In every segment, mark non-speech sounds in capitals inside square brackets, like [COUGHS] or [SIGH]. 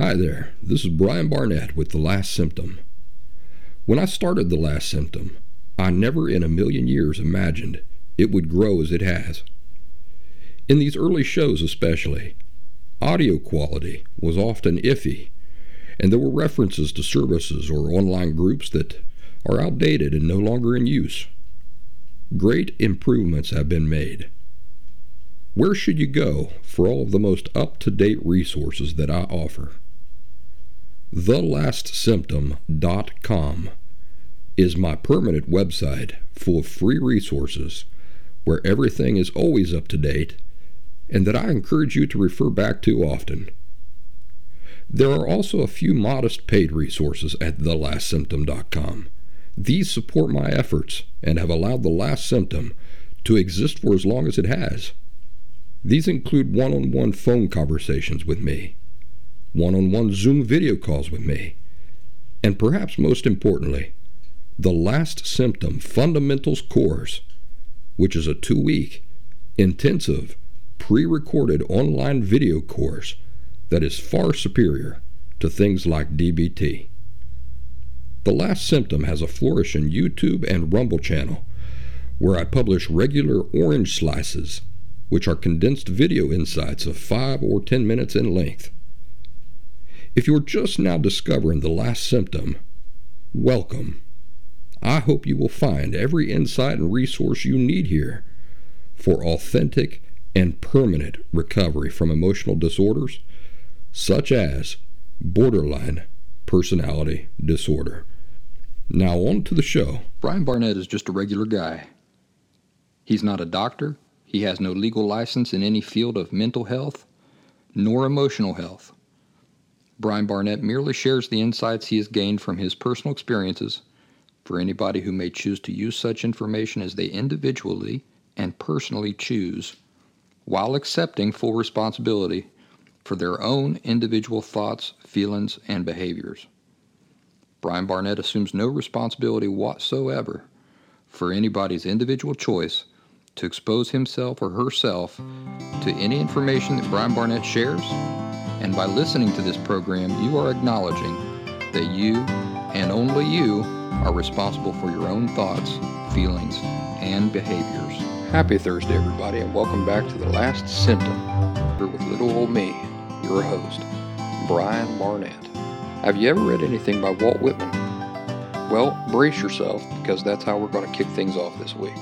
Hi there, this is Brian Barnett with The Last Symptom. When I started The Last Symptom, I never in a million years imagined it would grow as it has. In these early shows, especially, audio quality was often iffy, and there were references to services or online groups that are outdated and no longer in use. Great improvements have been made. Where should you go for all of the most up to date resources that I offer? TheLastSymptom.com is my permanent website full of free resources where everything is always up to date and that I encourage you to refer back to often. There are also a few modest paid resources at TheLastSymptom.com. These support my efforts and have allowed The Last Symptom to exist for as long as it has. These include one on one phone conversations with me one on one Zoom video calls with me. And perhaps most importantly, the Last Symptom Fundamentals course, which is a two week, intensive, pre recorded online video course that is far superior to things like DBT. The Last Symptom has a flourishing YouTube and Rumble channel where I publish regular orange slices, which are condensed video insights of 5 or 10 minutes in length. If you're just now discovering the last symptom, welcome. I hope you will find every insight and resource you need here for authentic and permanent recovery from emotional disorders such as borderline personality disorder. Now, on to the show. Brian Barnett is just a regular guy. He's not a doctor, he has no legal license in any field of mental health nor emotional health. Brian Barnett merely shares the insights he has gained from his personal experiences for anybody who may choose to use such information as they individually and personally choose, while accepting full responsibility for their own individual thoughts, feelings, and behaviors. Brian Barnett assumes no responsibility whatsoever for anybody's individual choice to expose himself or herself to any information that Brian Barnett shares and by listening to this program, you are acknowledging that you and only you are responsible for your own thoughts, feelings, and behaviors. Happy Thursday, everybody, and welcome back to The Last Symptom. Here with little old me, your host, Brian Barnett. Have you ever read anything by Walt Whitman? Well, brace yourself because that's how we're going to kick things off this week.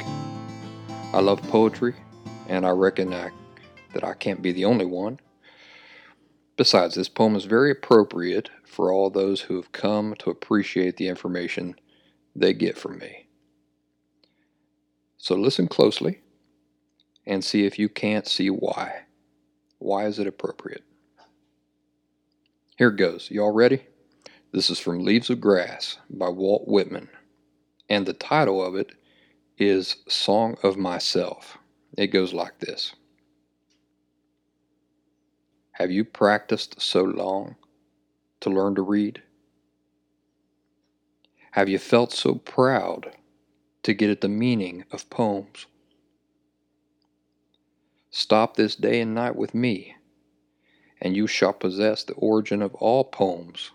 I love poetry, and I reckon I, that I can't be the only one. Besides, this poem is very appropriate for all those who have come to appreciate the information they get from me. So listen closely and see if you can't see why. Why is it appropriate? Here goes. Y'all ready? This is from Leaves of Grass by Walt Whitman. And the title of it is Song of Myself. It goes like this. Have you practiced so long to learn to read? Have you felt so proud to get at the meaning of poems? Stop this day and night with me, and you shall possess the origin of all poems.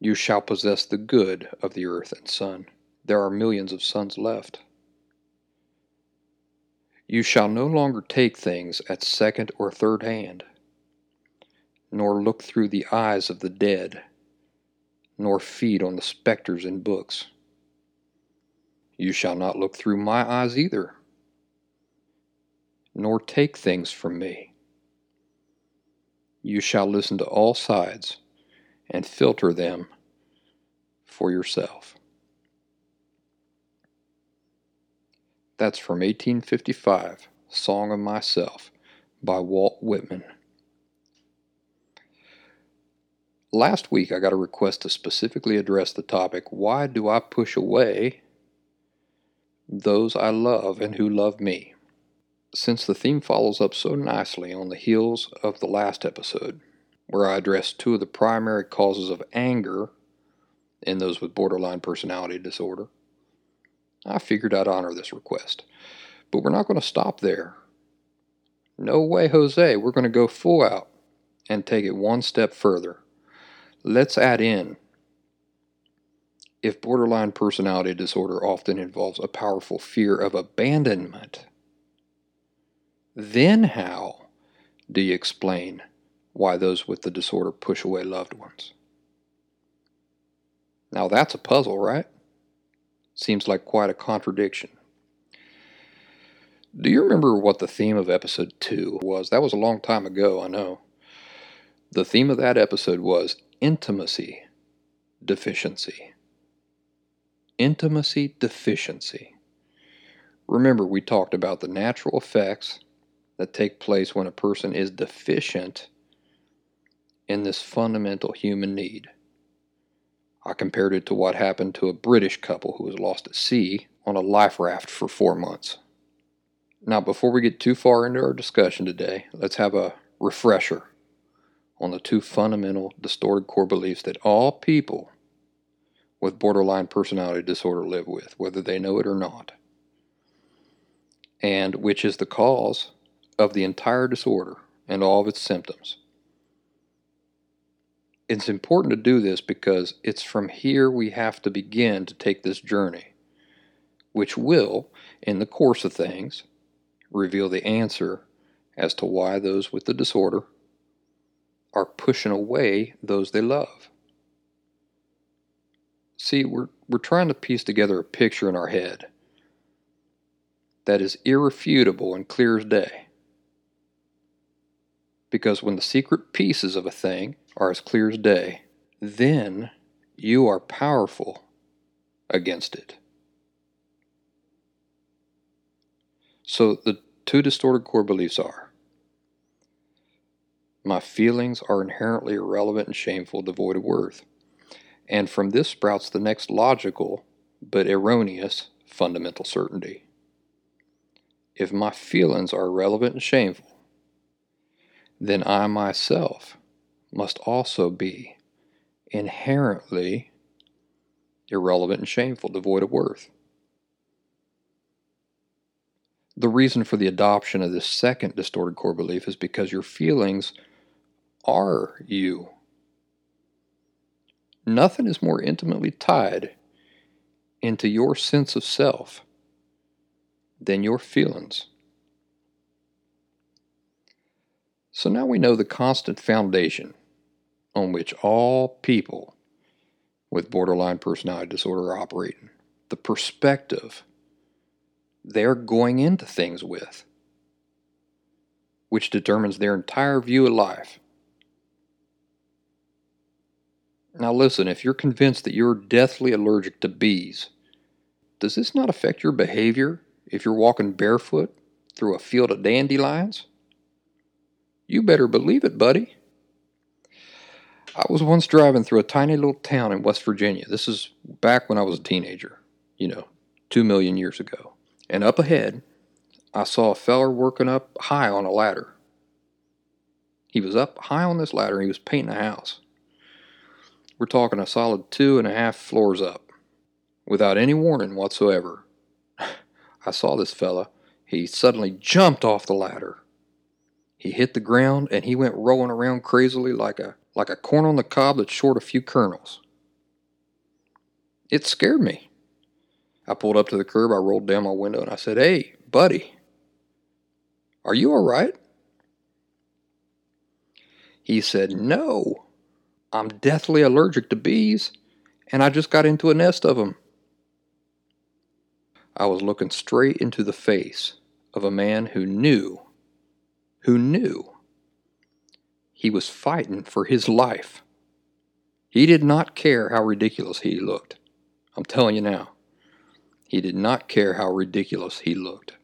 You shall possess the good of the earth and sun. There are millions of suns left. You shall no longer take things at second or third hand, nor look through the eyes of the dead, nor feed on the spectres in books. You shall not look through my eyes either, nor take things from me. You shall listen to all sides and filter them for yourself. That's from 1855, Song of Myself by Walt Whitman. Last week, I got a request to specifically address the topic Why do I push away those I love and who love me? Since the theme follows up so nicely on the heels of the last episode, where I addressed two of the primary causes of anger in those with borderline personality disorder, I figured I'd honor this request. But we're not going to stop there. No way, Jose, we're going to go full out and take it one step further. Let's add in if borderline personality disorder often involves a powerful fear of abandonment, then how do you explain why those with the disorder push away loved ones? Now that's a puzzle, right? Seems like quite a contradiction. Do you remember what the theme of episode 2 was? That was a long time ago, I know. The theme of that episode was intimacy deficiency intimacy deficiency. Remember, we talked about the natural effects that take place when a person is deficient in this fundamental human need. I compared it to what happened to a British couple who was lost at sea on a life raft for four months. Now, before we get too far into our discussion today, let's have a refresher on the two fundamental distorted core beliefs that all people with borderline personality disorder live with, whether they know it or not, and which is the cause of the entire disorder and all of its symptoms. It's important to do this because it's from here we have to begin to take this journey, which will, in the course of things, reveal the answer as to why those with the disorder are pushing away those they love. See, we're, we're trying to piece together a picture in our head that is irrefutable and clear as day. Because when the secret pieces of a thing are as clear as day, then you are powerful against it. So the two distorted core beliefs are my feelings are inherently irrelevant and shameful, devoid of worth and from this sprouts the next logical but erroneous fundamental certainty. If my feelings are irrelevant and shameful, then I myself must also be inherently irrelevant and shameful, devoid of worth. The reason for the adoption of this second distorted core belief is because your feelings are you. Nothing is more intimately tied into your sense of self than your feelings. So now we know the constant foundation on which all people with borderline personality disorder are operating, the perspective they're going into things with, which determines their entire view of life. Now, listen, if you're convinced that you're deathly allergic to bees, does this not affect your behavior if you're walking barefoot through a field of dandelions? You better believe it, buddy. I was once driving through a tiny little town in West Virginia. This is back when I was a teenager, you know, two million years ago. And up ahead, I saw a feller working up high on a ladder. He was up high on this ladder and he was painting a house. We're talking a solid two and a half floors up, without any warning whatsoever. [LAUGHS] I saw this fella. He suddenly jumped off the ladder. He hit the ground and he went rolling around crazily like a like a corn on the cob that's short a few kernels. It scared me. I pulled up to the curb, I rolled down my window, and I said, Hey, buddy, are you all right? He said, No. I'm deathly allergic to bees, and I just got into a nest of them. I was looking straight into the face of a man who knew, who knew he was fighting for his life. He did not care how ridiculous he looked. I'm telling you now. He did not care how ridiculous he looked.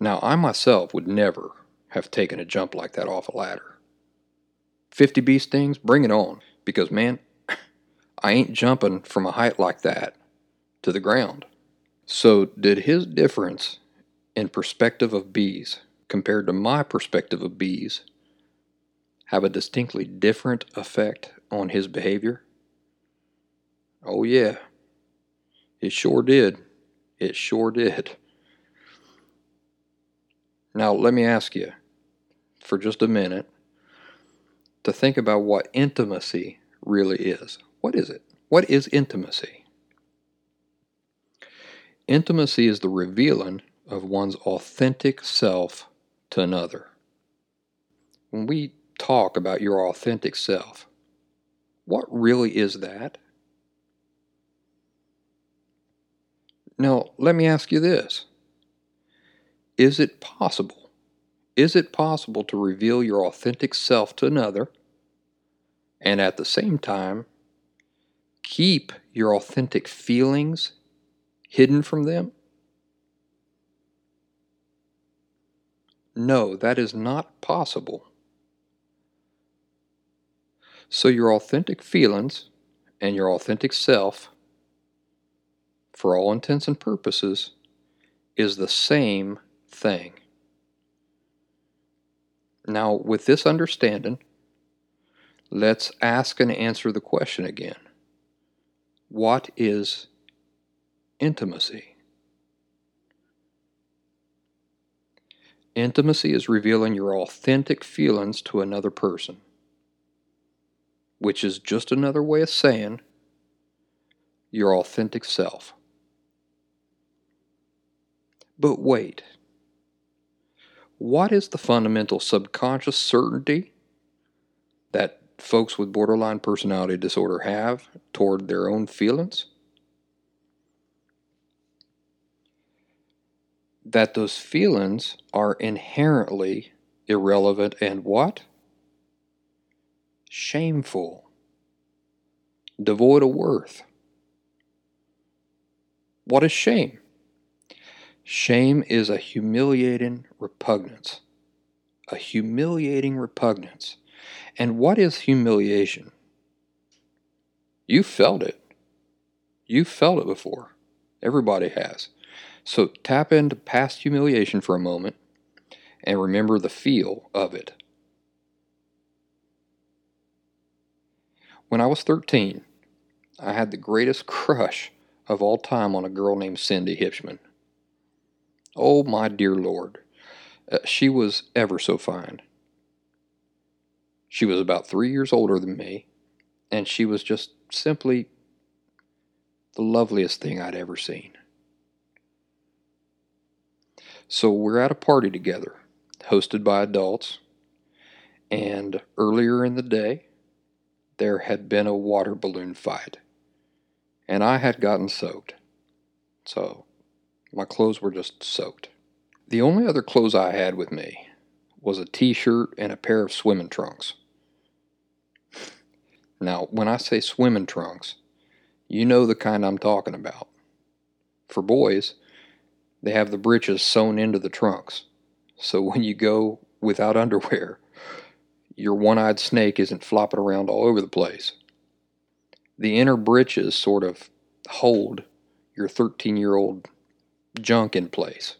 Now, I myself would never have taken a jump like that off a ladder. 50 bee stings, bring it on. Because, man, [COUGHS] I ain't jumping from a height like that to the ground. So, did his difference in perspective of bees compared to my perspective of bees have a distinctly different effect on his behavior? Oh, yeah. It sure did. It sure did. Now, let me ask you for just a minute to think about what intimacy really is. What is it? What is intimacy? Intimacy is the revealing of one's authentic self to another. When we talk about your authentic self, what really is that? Now, let me ask you this Is it possible? Is it possible to reveal your authentic self to another and at the same time keep your authentic feelings hidden from them? No, that is not possible. So, your authentic feelings and your authentic self, for all intents and purposes, is the same thing. Now, with this understanding, let's ask and answer the question again What is intimacy? Intimacy is revealing your authentic feelings to another person, which is just another way of saying your authentic self. But wait, what is the fundamental subconscious certainty that folks with borderline personality disorder have toward their own feelings? that those feelings are inherently irrelevant and what? Shameful, devoid of worth. What is shame? Shame is a humiliating repugnance. A humiliating repugnance. And what is humiliation? You felt it. You felt it before. Everybody has. So tap into past humiliation for a moment and remember the feel of it. When I was 13, I had the greatest crush of all time on a girl named Cindy Hipschman. Oh, my dear Lord, uh, she was ever so fine. She was about three years older than me, and she was just simply the loveliest thing I'd ever seen. So we're at a party together, hosted by adults, and earlier in the day, there had been a water balloon fight, and I had gotten soaked. So my clothes were just soaked. The only other clothes I had with me was a t shirt and a pair of swimming trunks. Now, when I say swimming trunks, you know the kind I'm talking about. For boys, they have the breeches sewn into the trunks. So when you go without [LAUGHS] underwear, your one eyed snake isn't flopping around all over the place. The inner breeches sort of hold your 13 year old junk in place.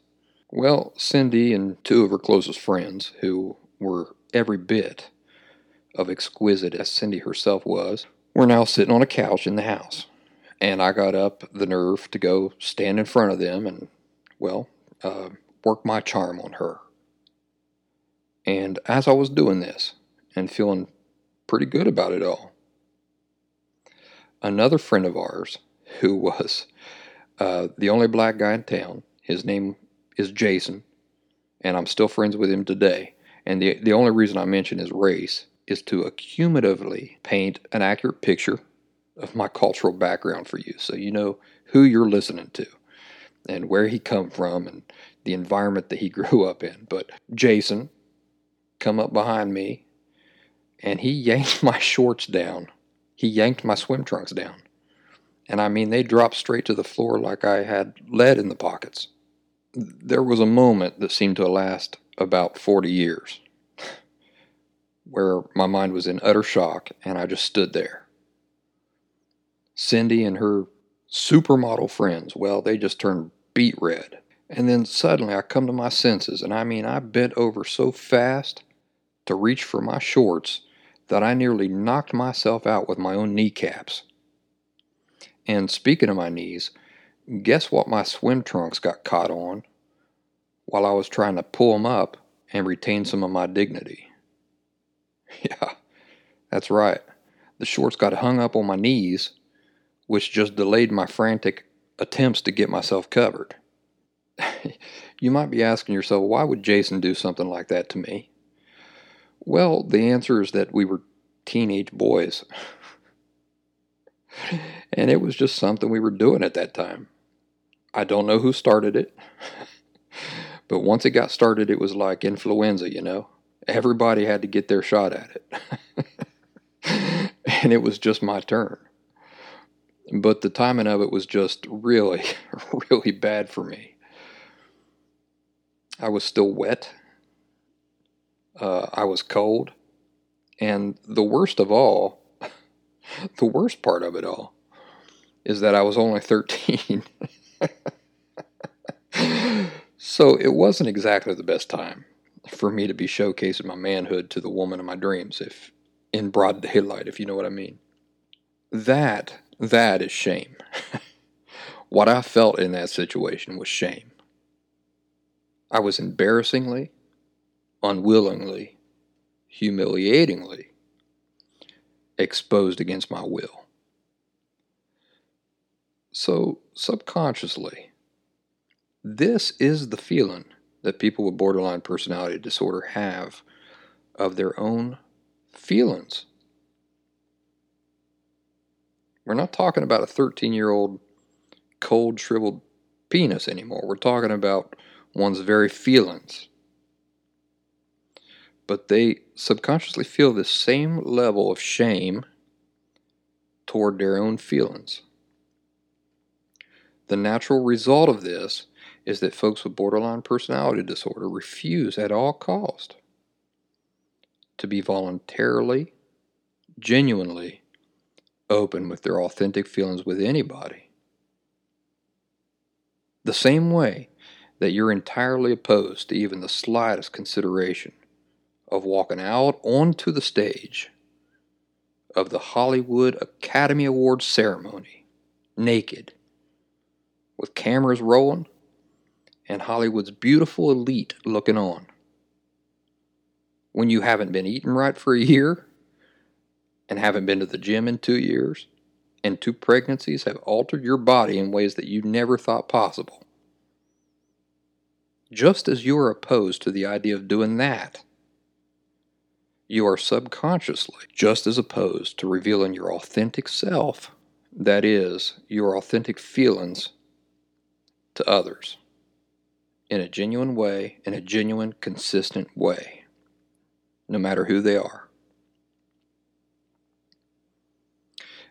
Well, Cindy and two of her closest friends, who were every bit of exquisite as Cindy herself was, were now sitting on a couch in the house. And I got up the nerve to go stand in front of them and well, uh, work my charm on her. And as I was doing this and feeling pretty good about it all, another friend of ours who was uh, the only black guy in town, his name is Jason, and I'm still friends with him today. And the, the only reason I mention his race is to accumulatively paint an accurate picture of my cultural background for you so you know who you're listening to and where he come from and the environment that he [LAUGHS] grew up in. But Jason come up behind me and he yanked [LAUGHS] my shorts down. He yanked my swim trunks down. And I mean, they dropped straight to the floor like I had lead in the pockets. There was a moment that seemed to last about 40 years [LAUGHS] where my mind was in utter shock and I just stood there. Cindy and her supermodel friends, well, they just turned beet red. And then suddenly I come to my senses, and I mean, I bent over so fast to reach for my shorts that I nearly knocked myself out with my own kneecaps. And speaking of my knees, guess what my swim trunks got caught on while I was trying to pull them up and retain some of my dignity? [LAUGHS] Yeah, That's right. The shorts got hung up on my knees, which just delayed my frantic attempts to get myself covered. [LAUGHS] you might be asking yourself, why would Jason do something like that to me? Well, the answer is that we were teenage boys. and it was just something we were doing at that time. I don't know who started it, but once it got started, it was like influenza, you know? Everybody had to get their shot at it. [LAUGHS] and it was just my turn. But the timing of it was just really, [LAUGHS] really bad for me. I was still wet. Uh, I was cold. And the worst of all, [LAUGHS] the worst part of it all, is that I was only 13. [LAUGHS] so it wasn't exactly the best time for me to be showcasing my manhood to the woman of my dreams, if in broad daylight, if you know what I mean. That, that is shame. [LAUGHS] what I felt in that situation was shame. I was embarrassingly, unwillingly, humiliatingly exposed against my will. So, subconsciously, this is the feeling that people with borderline personality disorder have of their own feelings. We're not talking about a 13 year old cold, shriveled penis anymore. We're talking about one's very feelings. But they subconsciously feel the same level of shame toward their own feelings. The natural result of this is that folks with borderline personality disorder refuse at all cost to be voluntarily, genuinely open with their authentic feelings with anybody. The same way that you're entirely opposed to even the slightest consideration of walking out onto the stage of the Hollywood Academy Awards ceremony naked with cameras rolling and Hollywood's beautiful elite looking on. When you haven't been eating right for a year and haven't been to the gym in two years, and two pregnancies have altered your body in ways that you never thought possible. Just as you are opposed to the idea of doing that, you are subconsciously just as opposed to revealing your authentic self, that is, your authentic feelings, to others in a genuine way, in a genuine, consistent way, no matter who they are.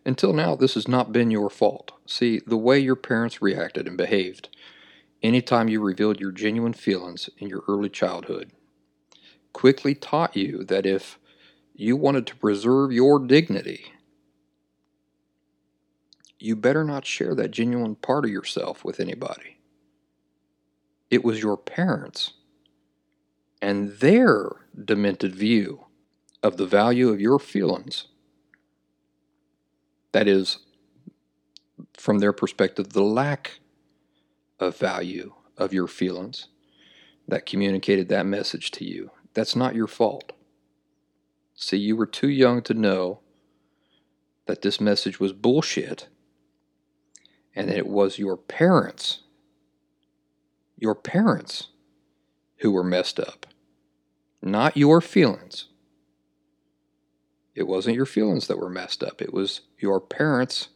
Until now, this has not been your fault. See, the way your parents reacted and behaved anytime you revealed your genuine feelings in your early childhood quickly taught you that if you wanted to preserve your dignity, you better not share that genuine part of yourself with anybody. It was your parents and their demented view of the value of your feelings. That is, from their perspective, the lack of value of your feelings that communicated that message to you. That's not your fault. See, you were too young to know that this message was bullshit and that it was your parents your parents who were messed up, not your feelings. It wasn't your feelings that were messed up, it was your parents'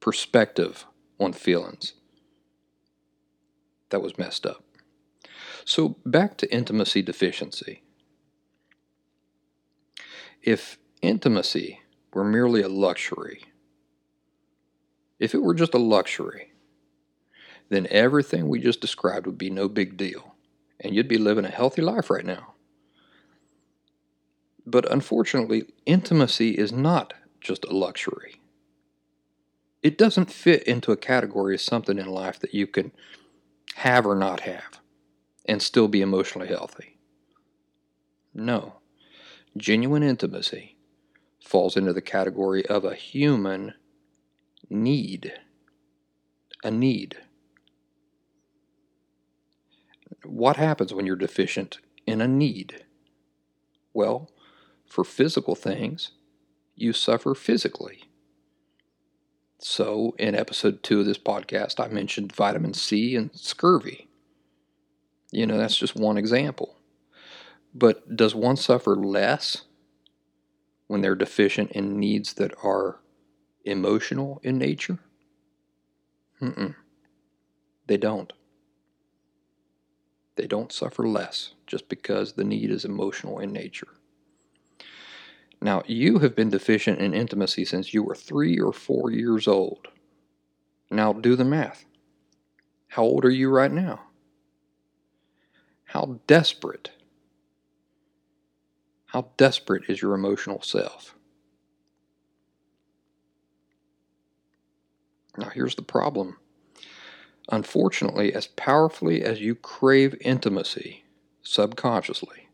perspective on feelings that was messed up. So, back to intimacy deficiency. If intimacy were merely a luxury, if it were just a luxury, then everything we just described would be no big deal, and you'd be living a healthy life right now. But unfortunately, intimacy is not just a luxury. It doesn't fit into a category of something in life that you can have or not have and still be emotionally healthy. No. Genuine intimacy falls into the category of a human need. A need what happens when you're deficient in a need? Well, for physical things, you suffer physically. So, in episode two of this podcast, I mentioned vitamin C and scurvy. You know, that's just one example. But does one suffer less when they're deficient in needs that are emotional in nature? Mm-mm. They don't. They don't suffer less just because the need is emotional in nature. Now, you have been deficient in intimacy since you were three or four years old. Now, do the math. How old are you right now? How desperate, how desperate is your emotional self? Now, here's the problem. Unfortunately, as powerfully as you crave intimacy subconsciously,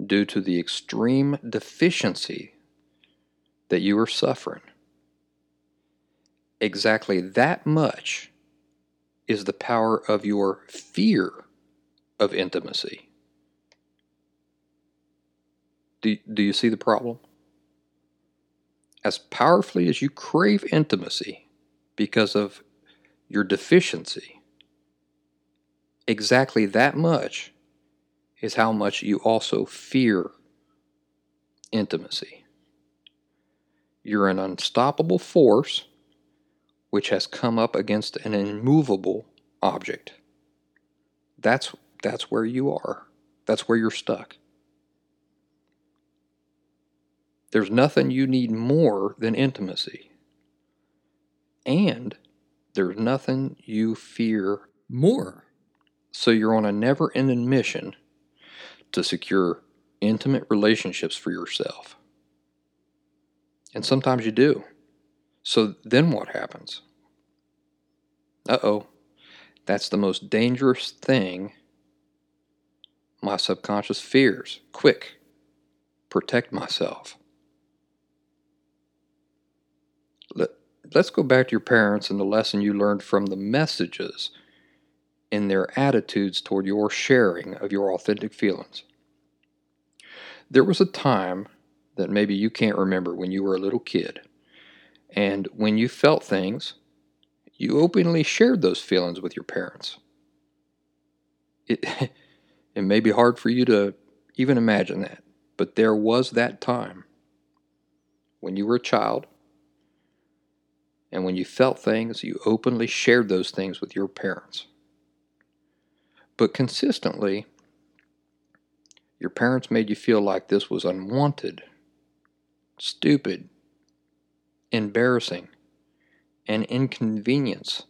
due to the extreme deficiency that you are suffering, exactly that much is the power of your fear of intimacy. Do, do you see the problem? As powerfully as you crave intimacy because of your deficiency, exactly that much is how much you also fear intimacy. You're an unstoppable force which has come up against an immovable object. That's that's where you are. That's where you're stuck. There's nothing you need more than intimacy. And there's nothing you fear more. So you're on a never ending mission to secure intimate relationships for yourself. And sometimes you do. So then what happens? Uh oh. That's the most dangerous thing my subconscious fears. Quick, protect myself. Let, let's go back to your parents and the lesson you learned from the messages in their attitudes toward your sharing of your authentic feelings. There was a time that maybe you can't remember when you were a little kid, and when you felt things, you openly shared those feelings with your parents. It, [LAUGHS] it may be hard for you to even imagine that, but there was that time when you were a child and when you felt things, you openly shared those things with your parents. But consistently, your parents made you feel like this was unwanted, stupid, embarrassing, and inconvenience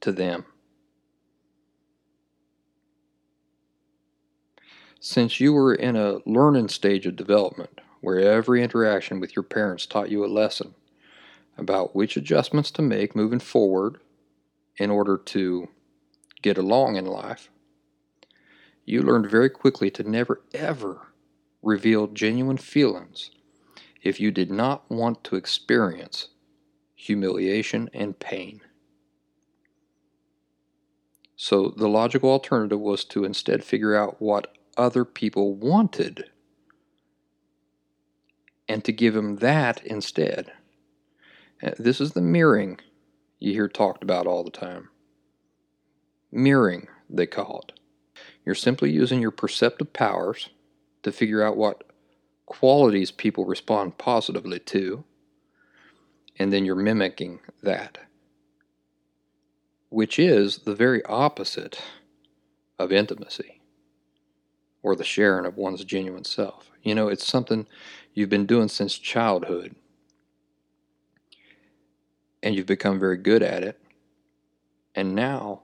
to them. Since you were in a learning stage of development, where every interaction with your parents taught you a lesson about which adjustments to make moving forward in order to get along in life, you learned very quickly to never ever reveal genuine feelings if you did not want to experience humiliation and pain. So the logical alternative was to instead figure out what other people wanted and to give them that instead. This is the mirroring you hear talked about all the time. Mirroring, they call it. You're simply using your perceptive powers to figure out what qualities people respond positively to, and then you're mimicking that, which is the very opposite of intimacy or the sharing of one's genuine self. You know, it's something you've been doing since childhood, and you've become very good at it, and now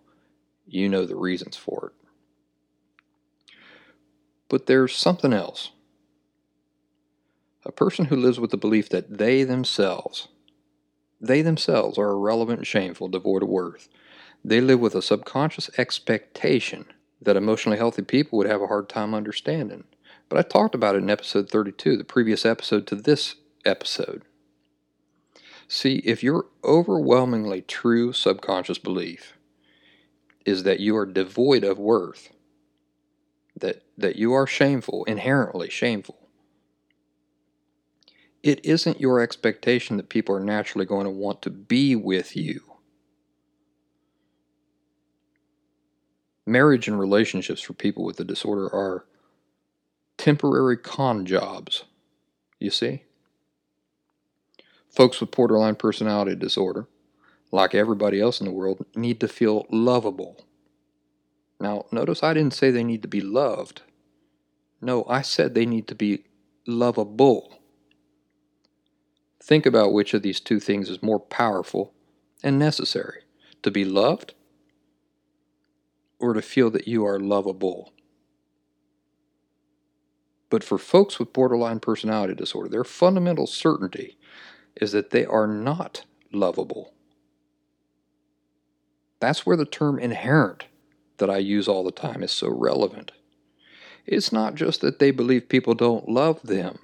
you know the reasons for it. But there's something else. A person who lives with the belief that they themselves, they themselves are irrelevant, shameful, devoid of worth. They live with a subconscious expectation that emotionally healthy people would have a hard time understanding. But I talked about it in episode 32, the previous episode to this episode. See, if your overwhelmingly true subconscious belief is that you are devoid of worth, that, that you are shameful, inherently shameful, it isn't your expectation that people are naturally going to want to be with you. Marriage and relationships for people with the disorder are temporary con jobs, you see? Folks with borderline personality disorder, like everybody else in the world, need to feel lovable. Now, notice I didn't say they need to be loved. No, I said they need to be lovable. Think about which of these two things is more powerful and necessary to be loved or to feel that you are lovable. But for folks with borderline personality disorder, their fundamental certainty is that they are not lovable. That's where the term inherent that I use all the time is so relevant. It's not just that they believe people don't love them,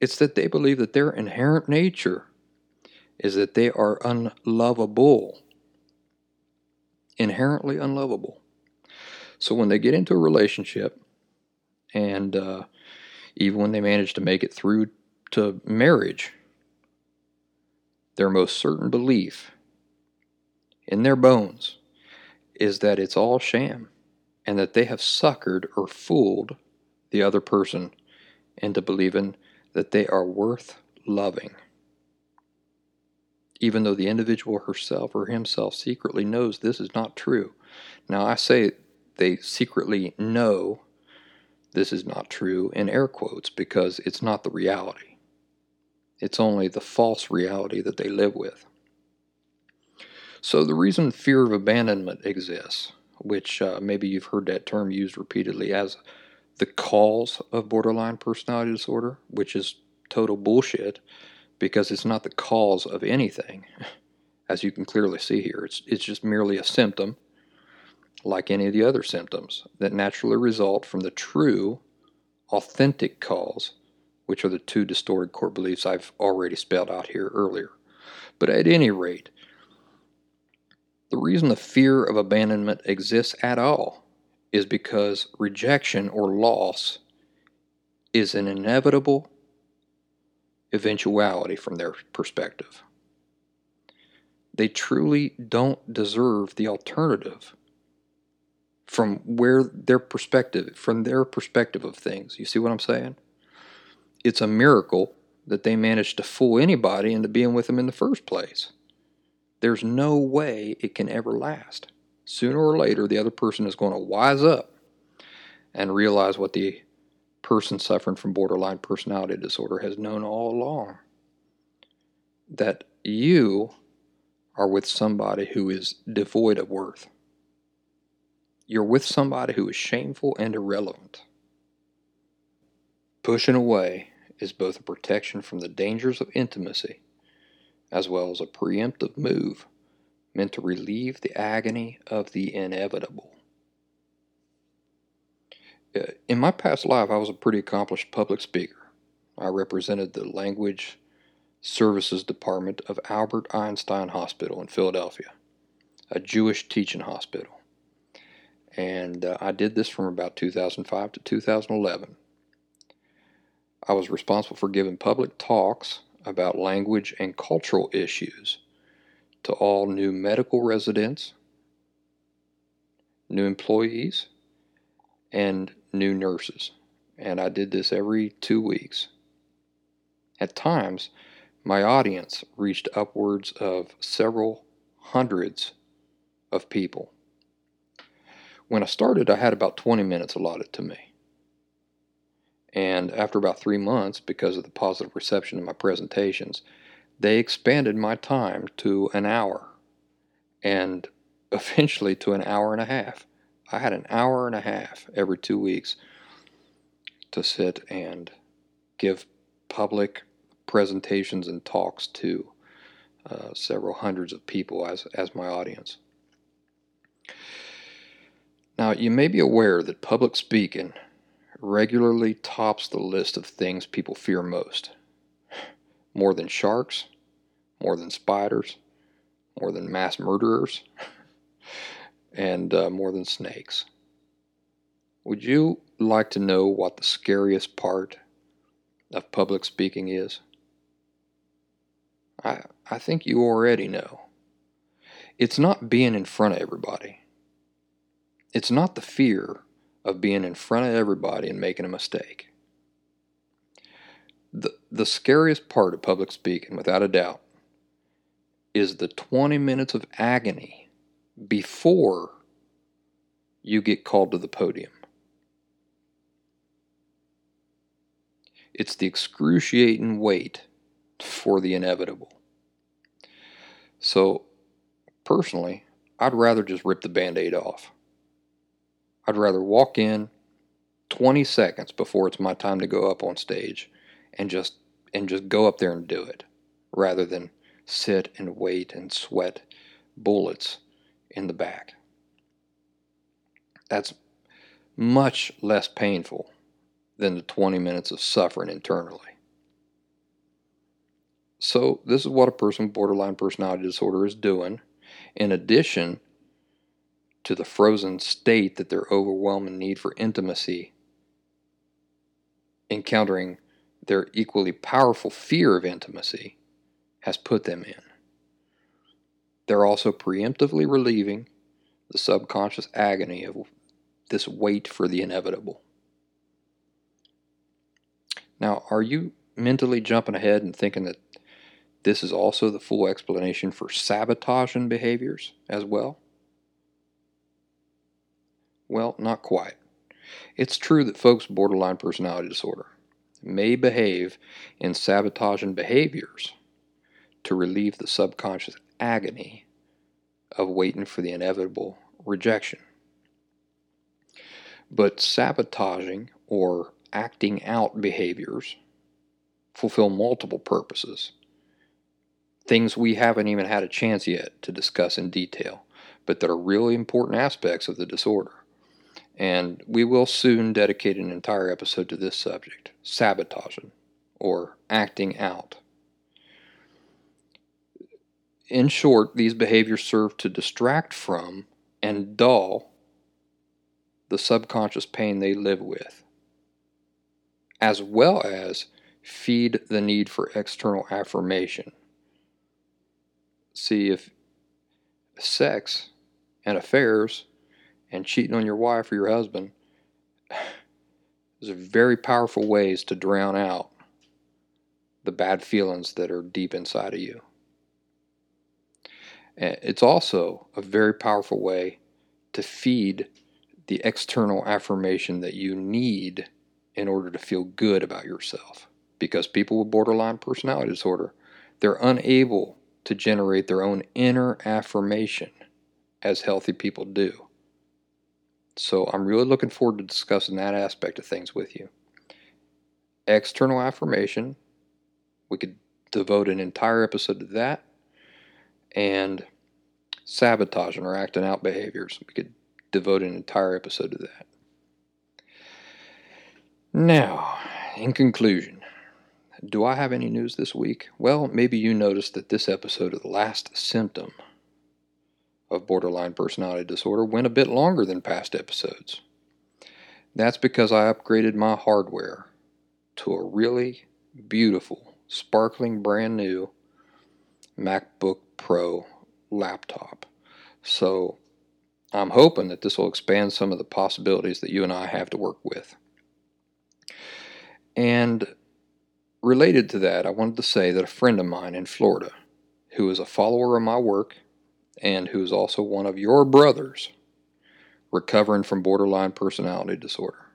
it's that they believe that their inherent nature is that they are unlovable, inherently unlovable. So when they get into a relationship, and uh, even when they manage to make it through to marriage, their most certain belief in their bones is that it's all sham and that they have suckered or fooled the other person into believing that they are worth loving. Even though the individual herself or himself secretly knows this is not true. Now, I say they secretly know this is not true in air quotes because it's not the reality. It's only the false reality that they live with. So, the reason fear of abandonment exists, which uh, maybe you've heard that term used repeatedly as the cause of borderline personality disorder, which is total bullshit because it's not the cause of anything, [LAUGHS] as you can clearly see here. It's, it's just merely a symptom, like any of the other symptoms, that naturally result from the true, authentic cause, which are the two distorted core beliefs I've already spelled out here earlier. But at any rate, the reason the fear of abandonment exists at all is because rejection or loss is an inevitable eventuality from their perspective. They truly don't deserve the alternative from where their perspective, from their perspective of things. You see what I'm saying? It's a miracle that they managed to fool anybody into being with them in the first place. There's no way it can ever last. Sooner or later, the other person is going to wise up and realize what the person suffering from borderline personality disorder has known all along that you are with somebody who is devoid of worth. You're with somebody who is shameful and irrelevant. Pushing away is both a protection from the dangers of intimacy as well as a preemptive move meant to relieve the agony of the inevitable. Uh, in my past life, I was a pretty accomplished public speaker. I represented the Language Services Department of Albert Einstein Hospital in Philadelphia, a Jewish teaching hospital. And uh, I did this from about 2005 to 2011. I was responsible for giving public talks about language and cultural issues to all new medical residents, new employees, and new nurses. And I did this every two weeks. At times, my audience reached upwards of several hundreds of people. When I started, I had about 20 minutes allotted to me. And after about three months, because of the positive reception of my presentations, they expanded my time to an hour and [LAUGHS] eventually to an hour and a half. I had an hour and a half every two weeks to sit and give public presentations and talks to uh, several hundreds of people as, as my audience. Now, you may be aware that public speaking regularly tops the list of things people fear most. More than sharks, more than spiders, more than mass murderers, [LAUGHS] and uh, more than snakes. Would you like to know what the scariest part of public speaking is? I, I think you already know. It's not being in front of everybody. It's not the fear of being in front of everybody and making a mistake. The, the scariest part of public speaking, without a doubt, is the 20 minutes of agony before you get called to the podium. It's the excruciating wait for the inevitable. So, personally, I'd rather just rip the band aid off. I'd rather walk in 20 seconds before it's my time to go up on stage and just and just go up there and do it rather than sit and wait and sweat bullets in the back. That's much less painful than the 20 minutes of suffering internally. So, this is what a person with borderline personality disorder is doing, in addition to the frozen state that their overwhelming need for intimacy, encountering their equally powerful fear of intimacy, has put them in. They're also preemptively relieving the subconscious agony of this wait for the inevitable. Now, are you mentally jumping ahead and thinking that this is also the full explanation for sabotaging behaviors as well? Well, not quite. It's true that folks with borderline personality disorder may behave in sabotaging behaviors to relieve the subconscious agony of waiting for the inevitable rejection. But sabotaging or acting out behaviors fulfill multiple purposes. Things we haven't even had a chance yet to discuss in detail, but that are really important aspects of the disorder. And we will soon dedicate an entire episode to this subject sabotaging or acting out. In short, these behaviors serve to distract from and dull the subconscious pain they live with, as well as feed the need for external affirmation. See, if sex and affairs and cheating on your wife or your husband [SIGHS] are very powerful ways to drown out the bad feelings that are deep inside of you. It's also a very powerful way to feed the external affirmation that you need in order to feel good about yourself. Because people with borderline personality disorder, they're unable to generate their own inner affirmation as healthy people do. So I'm really looking forward to discussing that aspect of things with you. External affirmation, we could devote an entire episode to that. And sabotaging or acting out behaviors, we could devote an entire episode to that. Now, in conclusion, do I have any news this week? Well, maybe you noticed that this episode of The Last Symptom of borderline personality disorder went a bit longer than past episodes. That's because I upgraded my hardware to a really beautiful, sparkling brand new MacBook Pro laptop. So I'm hoping that this will expand some of the possibilities that you and I have to work with. And related to that, I wanted to say that a friend of mine in Florida, who is a follower of my work and who's also one of your brothers recovering from borderline personality disorder.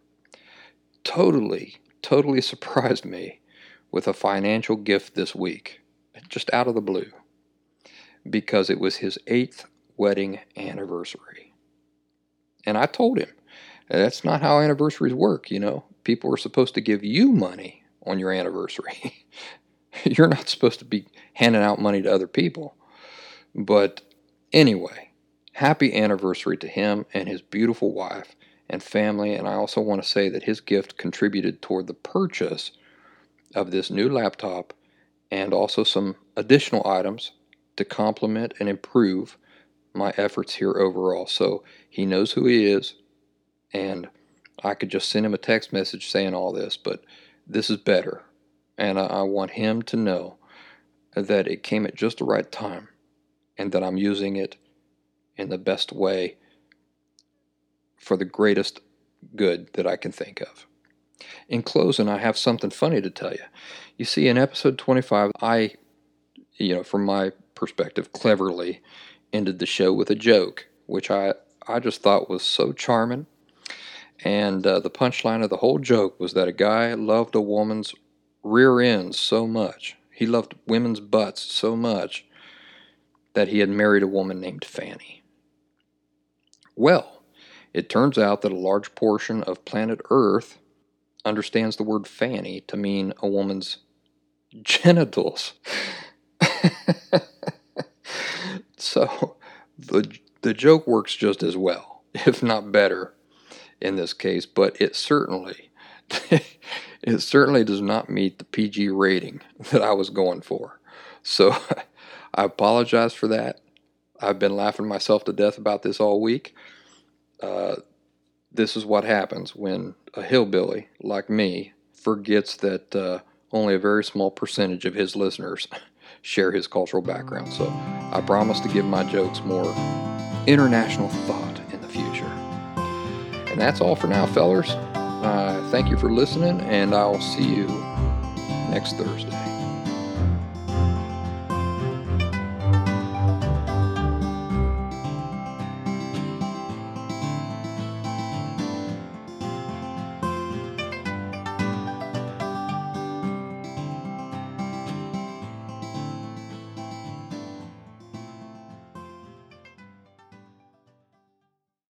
Totally, totally [LAUGHS] surprised me with a financial gift this week, just out of the blue, because it was his eighth wedding anniversary. And I told him, that's not how anniversaries work, you know. People are supposed to give you money on your anniversary. [LAUGHS] You're not supposed to be handing out money to other people. But Anyway, happy anniversary to him and his beautiful wife and family. And I also want to say that his gift contributed toward the purchase of this new laptop and also some additional items to complement and improve my efforts here overall. So he knows who he is, and I could just send him a text message saying all this, but this is better And I, I want him to know that it came at just the right time and that I'm using it in the best way for the greatest good that I can think of. In closing, I have something funny to tell you. You see, in episode 25, I, you know, from my perspective, cleverly ended the show with a joke, which I, I just thought was so charming. And uh, the punchline of the whole joke was that a guy loved a woman's rear end so much, he loved women's butts so much, that he had married a woman named Fanny. Well, it turns out that a large portion of planet Earth understands the word fanny to mean a woman's [LAUGHS] genitals. [LAUGHS] so the the joke works just as well, if not better, in this case, but it certainly [LAUGHS] it certainly does not meet the PG rating that I was going for. So [LAUGHS] I apologize for that. I've been laughing myself to death about this all week. Uh, this is what happens when a hillbilly like me forgets that uh, only a very small percentage of his listeners [LAUGHS] share his cultural background. So I promise to give my jokes more international thought in the future. And that's all for now, fellers. Uh, thank you for listening, and I'll see you next Thursday.